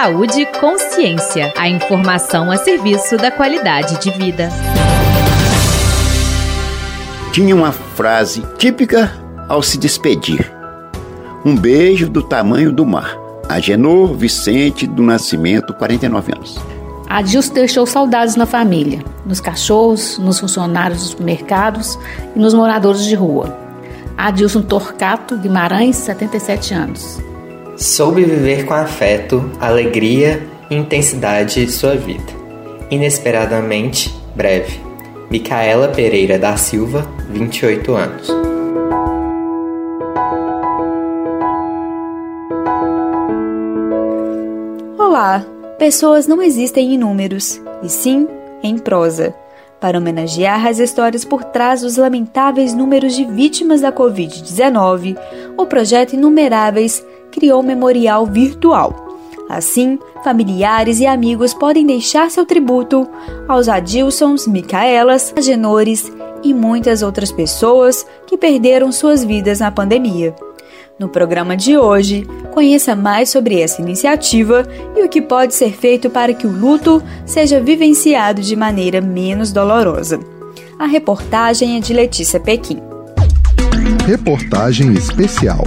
Saúde e consciência. A informação a serviço da qualidade de vida. Tinha uma frase típica ao se despedir: Um beijo do tamanho do mar. Agenor Vicente do Nascimento, 49 anos. Adilson deixou saudades na família, nos cachorros, nos funcionários dos mercados e nos moradores de rua. Adilson Torcato Guimarães, 77 anos. Soube viver com afeto, alegria e intensidade sua vida. Inesperadamente breve. Micaela Pereira da Silva, 28 anos. Olá! Pessoas não existem em números, e sim em prosa. Para homenagear as histórias por trás dos lamentáveis números de vítimas da Covid-19, o projeto Inumeráveis criou memorial virtual. Assim, familiares e amigos podem deixar seu tributo aos Adilsons, Micaelas, Agenores e muitas outras pessoas que perderam suas vidas na pandemia. No programa de hoje, conheça mais sobre essa iniciativa e o que pode ser feito para que o luto seja vivenciado de maneira menos dolorosa. A reportagem é de Letícia Pequim. Reportagem especial.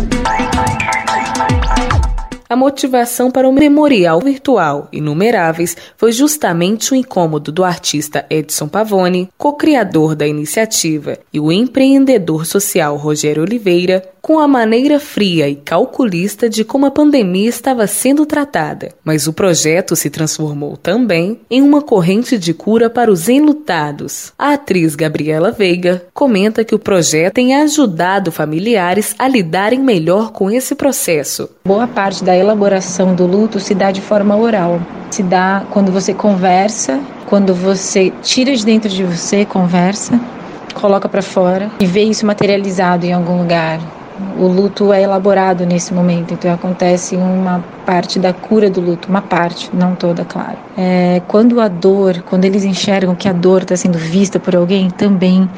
A motivação para o memorial virtual Inumeráveis foi justamente o incômodo do artista Edson Pavone, co-criador da iniciativa, e o empreendedor social Rogério Oliveira, com a maneira fria e calculista de como a pandemia estava sendo tratada. Mas o projeto se transformou também em uma corrente de cura para os enlutados. A atriz Gabriela Veiga comenta que o projeto tem ajudado familiares a lidarem melhor com esse processo. Boa parte da elaboração do luto se dá de forma oral. Se dá quando você conversa, quando você tira de dentro de você, conversa, coloca para fora e vê isso materializado em algum lugar o luto é elaborado nesse momento, então acontece uma parte da cura do luto, uma parte, não toda, claro. É, quando a dor, quando eles enxergam que a dor está sendo vista por alguém, também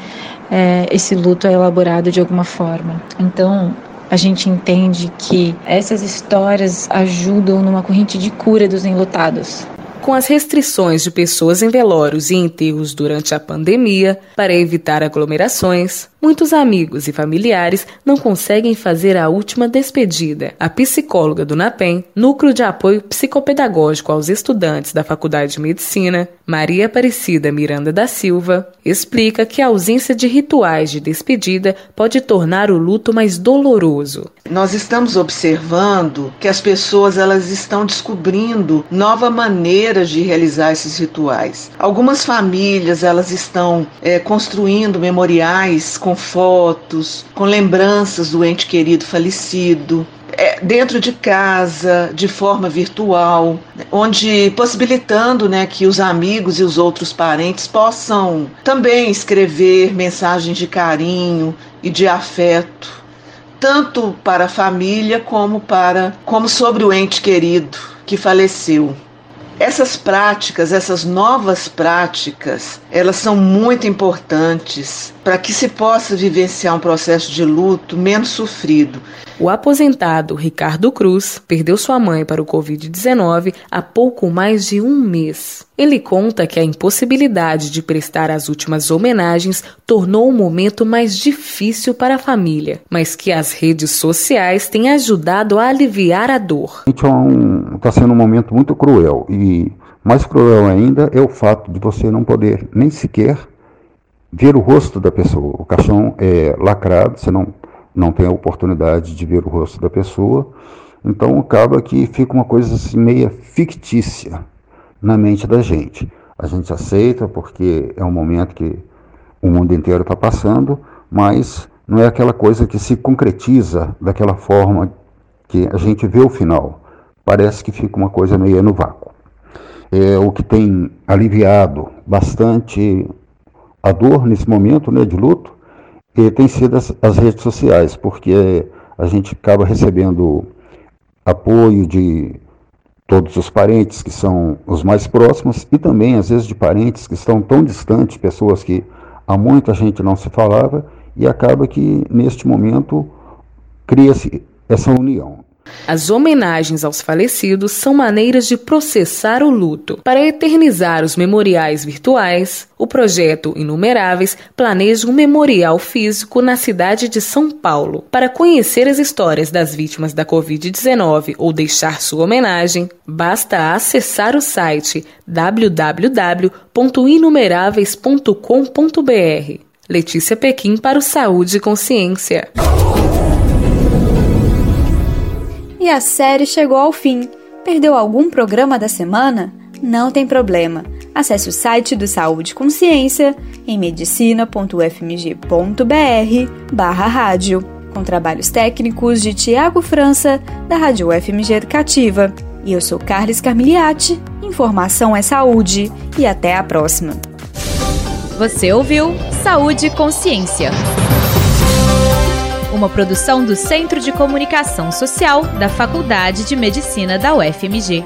é, esse luto é elaborado de alguma forma. Então, a gente entende que essas histórias ajudam numa corrente de cura dos enlutados. Com as restrições de pessoas em velórios e enterros durante a pandemia, para evitar aglomerações, Muitos amigos e familiares não conseguem fazer a última despedida. A psicóloga do NAPEM, Núcleo de Apoio Psicopedagógico aos Estudantes da Faculdade de Medicina, Maria Aparecida Miranda da Silva, explica que a ausência de rituais de despedida pode tornar o luto mais doloroso. Nós estamos observando que as pessoas elas estão descobrindo novas maneiras de realizar esses rituais. Algumas famílias elas estão é, construindo memoriais com com fotos, com lembranças do ente querido falecido, é, dentro de casa, de forma virtual, onde possibilitando né, que os amigos e os outros parentes possam também escrever mensagens de carinho e de afeto, tanto para a família como para como sobre o ente querido que faleceu. Essas práticas, essas novas práticas, elas são muito importantes para que se possa vivenciar um processo de luto menos sofrido. O aposentado Ricardo Cruz perdeu sua mãe para o Covid-19 há pouco mais de um mês. Ele conta que a impossibilidade de prestar as últimas homenagens tornou o momento mais difícil para a família, mas que as redes sociais têm ajudado a aliviar a dor. Está um, tá sendo um momento muito cruel e mais cruel ainda é o fato de você não poder nem sequer ver o rosto da pessoa. O caixão é lacrado, você não não tem a oportunidade de ver o rosto da pessoa. Então acaba que fica uma coisa assim meia fictícia na mente da gente. A gente aceita porque é um momento que o mundo inteiro está passando, mas não é aquela coisa que se concretiza daquela forma que a gente vê o final. Parece que fica uma coisa meio no vácuo. É o que tem aliviado bastante a dor nesse momento né, de luto e tem sido as, as redes sociais, porque a gente acaba recebendo apoio de todos os parentes que são os mais próximos e também às vezes de parentes que estão tão distantes, pessoas que há muita gente não se falava e acaba que neste momento cria-se essa união. As homenagens aos falecidos são maneiras de processar o luto. Para eternizar os memoriais virtuais, o projeto Inumeráveis planeja um memorial físico na cidade de São Paulo. Para conhecer as histórias das vítimas da Covid-19 ou deixar sua homenagem, basta acessar o site www.inumeráveis.com.br. Letícia Pequim para o Saúde e Consciência. E a série chegou ao fim. Perdeu algum programa da semana? Não tem problema. Acesse o site do Saúde Consciência em medicina.ufmg.br barra rádio, com trabalhos técnicos de Tiago França, da Rádio UFMG Educativa. E eu sou Carlos Carmiliati. Informação é saúde. E até a próxima. Você ouviu Saúde Consciência uma produção do Centro de Comunicação Social da Faculdade de Medicina da UFMG.